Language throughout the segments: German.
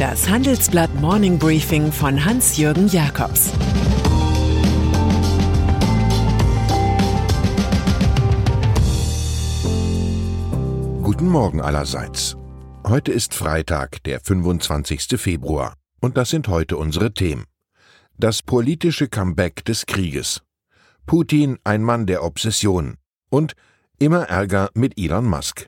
Das Handelsblatt Morning Briefing von Hans-Jürgen Jakobs Guten Morgen allerseits. Heute ist Freitag, der 25. Februar. Und das sind heute unsere Themen. Das politische Comeback des Krieges. Putin, ein Mann der Obsession. Und immer Ärger mit Elon Musk.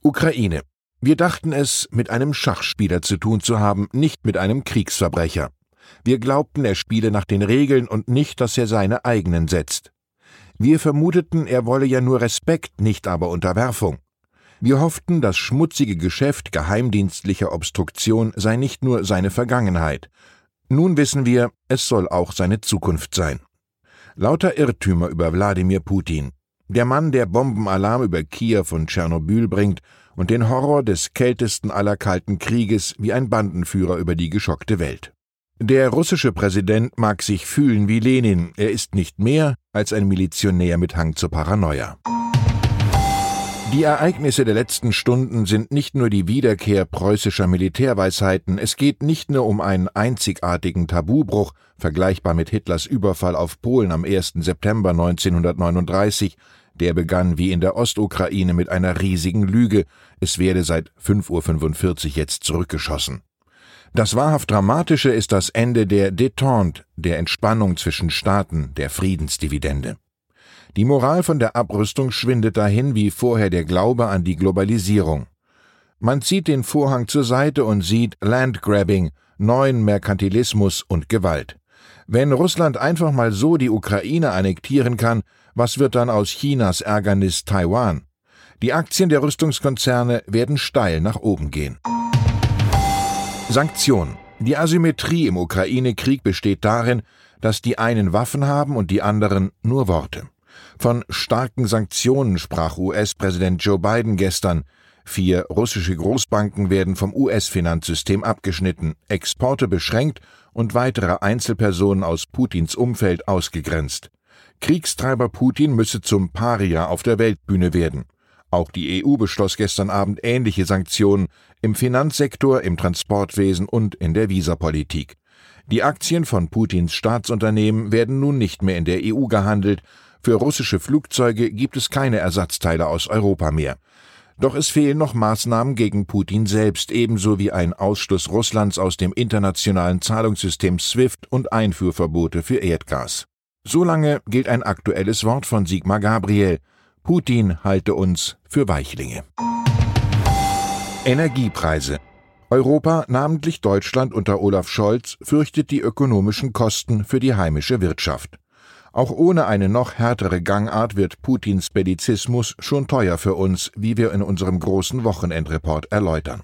Ukraine. Wir dachten es mit einem Schachspieler zu tun zu haben, nicht mit einem Kriegsverbrecher. Wir glaubten, er spiele nach den Regeln und nicht, dass er seine eigenen setzt. Wir vermuteten, er wolle ja nur Respekt, nicht aber Unterwerfung. Wir hofften, das schmutzige Geschäft geheimdienstlicher Obstruktion sei nicht nur seine Vergangenheit. Nun wissen wir, es soll auch seine Zukunft sein. Lauter Irrtümer über Wladimir Putin. Der Mann, der Bombenalarm über Kiew und Tschernobyl bringt und den Horror des kältesten aller Kalten Krieges wie ein Bandenführer über die geschockte Welt. Der russische Präsident mag sich fühlen wie Lenin, er ist nicht mehr als ein Milizionär mit Hang zur Paranoia. Die Ereignisse der letzten Stunden sind nicht nur die Wiederkehr preußischer Militärweisheiten, es geht nicht nur um einen einzigartigen Tabubruch, vergleichbar mit Hitlers Überfall auf Polen am 1. September 1939, der begann wie in der Ostukraine mit einer riesigen Lüge, es werde seit 5.45 Uhr jetzt zurückgeschossen. Das wahrhaft Dramatische ist das Ende der Détente, der Entspannung zwischen Staaten, der Friedensdividende. Die Moral von der Abrüstung schwindet dahin wie vorher der Glaube an die Globalisierung. Man zieht den Vorhang zur Seite und sieht Landgrabbing, neuen Merkantilismus und Gewalt. Wenn Russland einfach mal so die Ukraine annektieren kann, was wird dann aus Chinas Ärgernis Taiwan? Die Aktien der Rüstungskonzerne werden steil nach oben gehen. Sanktionen. Die Asymmetrie im Ukraine-Krieg besteht darin, dass die einen Waffen haben und die anderen nur Worte. Von starken Sanktionen sprach US-Präsident Joe Biden gestern. Vier russische Großbanken werden vom US-Finanzsystem abgeschnitten, Exporte beschränkt und weitere Einzelpersonen aus Putins Umfeld ausgegrenzt. Kriegstreiber Putin müsse zum Paria auf der Weltbühne werden. Auch die EU beschloss gestern Abend ähnliche Sanktionen im Finanzsektor, im Transportwesen und in der Visapolitik. Die Aktien von Putins Staatsunternehmen werden nun nicht mehr in der EU gehandelt. Für russische Flugzeuge gibt es keine Ersatzteile aus Europa mehr. Doch es fehlen noch Maßnahmen gegen Putin selbst, ebenso wie ein Ausschluss Russlands aus dem internationalen Zahlungssystem SWIFT und Einfuhrverbote für Erdgas. Solange gilt ein aktuelles Wort von Sigmar Gabriel. Putin halte uns für Weichlinge. Energiepreise. Europa, namentlich Deutschland unter Olaf Scholz, fürchtet die ökonomischen Kosten für die heimische Wirtschaft. Auch ohne eine noch härtere Gangart wird Putins Bellizismus schon teuer für uns, wie wir in unserem großen Wochenendreport erläutern.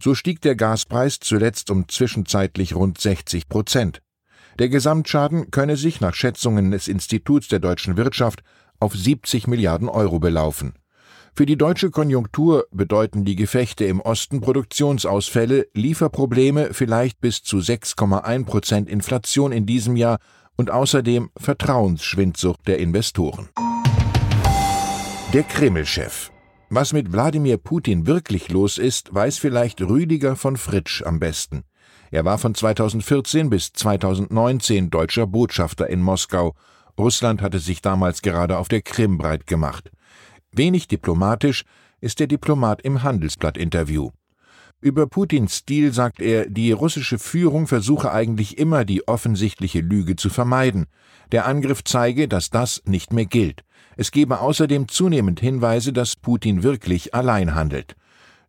So stieg der Gaspreis zuletzt um zwischenzeitlich rund 60 Prozent. Der Gesamtschaden könne sich nach Schätzungen des Instituts der deutschen Wirtschaft auf 70 Milliarden Euro belaufen. Für die deutsche Konjunktur bedeuten die Gefechte im Osten Produktionsausfälle, Lieferprobleme, vielleicht bis zu 6,1 Prozent Inflation in diesem Jahr und außerdem Vertrauensschwindsucht der Investoren. Der Kreml-Chef. Was mit Wladimir Putin wirklich los ist, weiß vielleicht Rüdiger von Fritsch am besten. Er war von 2014 bis 2019 deutscher Botschafter in Moskau. Russland hatte sich damals gerade auf der Krim breit gemacht. Wenig diplomatisch ist der Diplomat im Handelsblatt-Interview. Über Putins Stil sagt er, die russische Führung versuche eigentlich immer die offensichtliche Lüge zu vermeiden. Der Angriff zeige, dass das nicht mehr gilt. Es gebe außerdem zunehmend Hinweise, dass Putin wirklich allein handelt.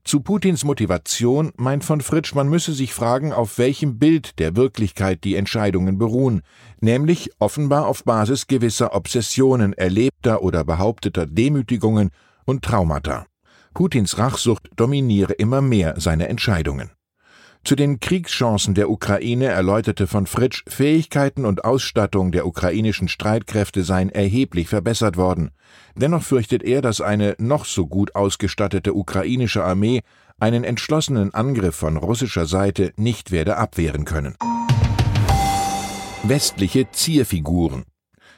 Zu Putins Motivation meint von Fritsch, man müsse sich fragen, auf welchem Bild der Wirklichkeit die Entscheidungen beruhen, nämlich offenbar auf Basis gewisser Obsessionen, erlebter oder behaupteter Demütigungen und Traumata. Putins Rachsucht dominiere immer mehr seine Entscheidungen. Zu den Kriegschancen der Ukraine erläuterte von Fritsch, Fähigkeiten und Ausstattung der ukrainischen Streitkräfte seien erheblich verbessert worden. Dennoch fürchtet er, dass eine noch so gut ausgestattete ukrainische Armee einen entschlossenen Angriff von russischer Seite nicht werde abwehren können. Westliche Zierfiguren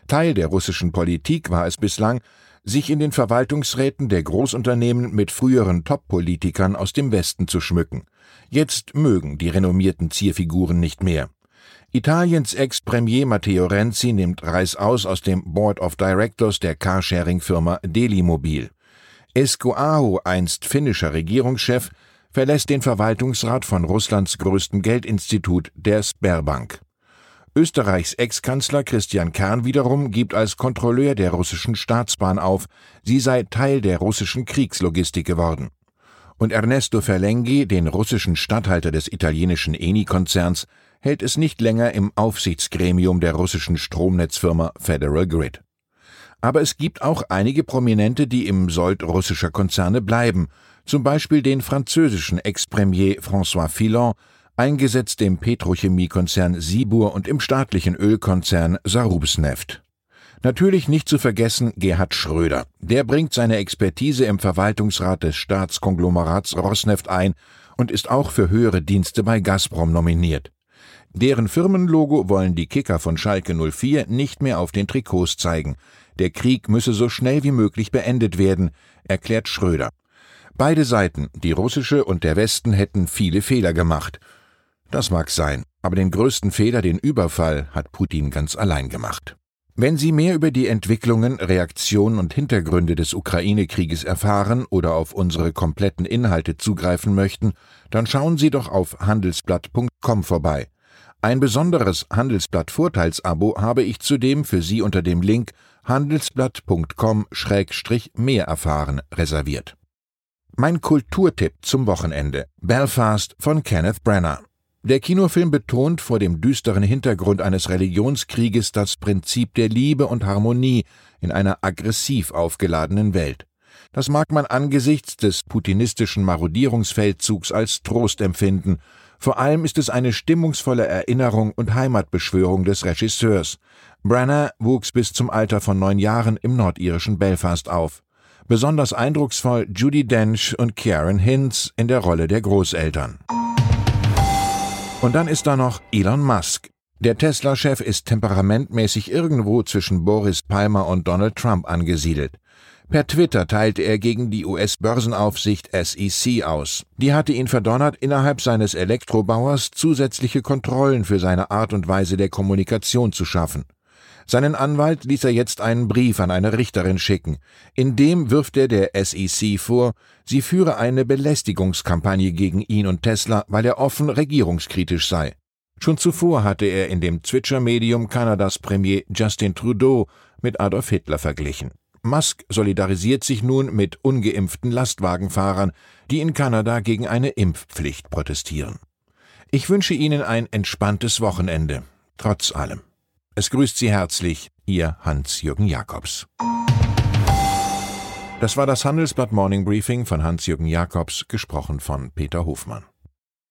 Teil der russischen Politik war es bislang, sich in den Verwaltungsräten der Großunternehmen mit früheren Top-Politikern aus dem Westen zu schmücken. Jetzt mögen die renommierten Zierfiguren nicht mehr. Italiens Ex-Premier Matteo Renzi nimmt Reißaus aus dem Board of Directors der Carsharing-Firma Delimobil. Esko Aho, einst finnischer Regierungschef, verlässt den Verwaltungsrat von Russlands größtem Geldinstitut, der Sberbank. Österreichs Ex-Kanzler Christian Kern wiederum gibt als Kontrolleur der russischen Staatsbahn auf, sie sei Teil der russischen Kriegslogistik geworden. Und Ernesto Ferlenghi, den russischen Statthalter des italienischen Eni-Konzerns, hält es nicht länger im Aufsichtsgremium der russischen Stromnetzfirma Federal Grid. Aber es gibt auch einige Prominente, die im Sold russischer Konzerne bleiben, zum Beispiel den französischen Ex-Premier François Fillon, eingesetzt im Petrochemiekonzern Sibur und im staatlichen Ölkonzern Sarubsneft. Natürlich nicht zu vergessen Gerhard Schröder. Der bringt seine Expertise im Verwaltungsrat des Staatskonglomerats Rosneft ein und ist auch für höhere Dienste bei Gazprom nominiert. Deren Firmenlogo wollen die Kicker von Schalke 04 nicht mehr auf den Trikots zeigen. Der Krieg müsse so schnell wie möglich beendet werden, erklärt Schröder. Beide Seiten, die russische und der Westen, hätten viele Fehler gemacht. Das mag sein, aber den größten Fehler, den Überfall, hat Putin ganz allein gemacht. Wenn Sie mehr über die Entwicklungen, Reaktionen und Hintergründe des Ukraine-Krieges erfahren oder auf unsere kompletten Inhalte zugreifen möchten, dann schauen Sie doch auf handelsblatt.com vorbei. Ein besonderes Handelsblatt-Vorteilsabo habe ich zudem für Sie unter dem Link handelsblatt.com-mehr erfahren reserviert. Mein Kulturtipp zum Wochenende: Belfast von Kenneth Branagh. Der Kinofilm betont vor dem düsteren Hintergrund eines Religionskrieges das Prinzip der Liebe und Harmonie in einer aggressiv aufgeladenen Welt. Das mag man angesichts des putinistischen Marodierungsfeldzugs als Trost empfinden, vor allem ist es eine stimmungsvolle Erinnerung und Heimatbeschwörung des Regisseurs. Branagh wuchs bis zum Alter von neun Jahren im nordirischen Belfast auf. Besonders eindrucksvoll Judy Dench und Karen Hinz in der Rolle der Großeltern. Und dann ist da noch Elon Musk. Der Tesla-Chef ist temperamentmäßig irgendwo zwischen Boris Palmer und Donald Trump angesiedelt. Per Twitter teilte er gegen die US-Börsenaufsicht SEC aus. Die hatte ihn verdonnert, innerhalb seines Elektrobauers zusätzliche Kontrollen für seine Art und Weise der Kommunikation zu schaffen. Seinen Anwalt ließ er jetzt einen Brief an eine Richterin schicken. In dem wirft er der SEC vor, sie führe eine Belästigungskampagne gegen ihn und Tesla, weil er offen regierungskritisch sei. Schon zuvor hatte er in dem Twitcher-Medium Kanadas Premier Justin Trudeau mit Adolf Hitler verglichen. Musk solidarisiert sich nun mit ungeimpften Lastwagenfahrern, die in Kanada gegen eine Impfpflicht protestieren. Ich wünsche Ihnen ein entspanntes Wochenende, trotz allem. Es grüßt Sie herzlich, Ihr Hans-Jürgen Jakobs. Das war das Handelsblatt Morning Briefing von Hans-Jürgen Jakobs, gesprochen von Peter Hofmann.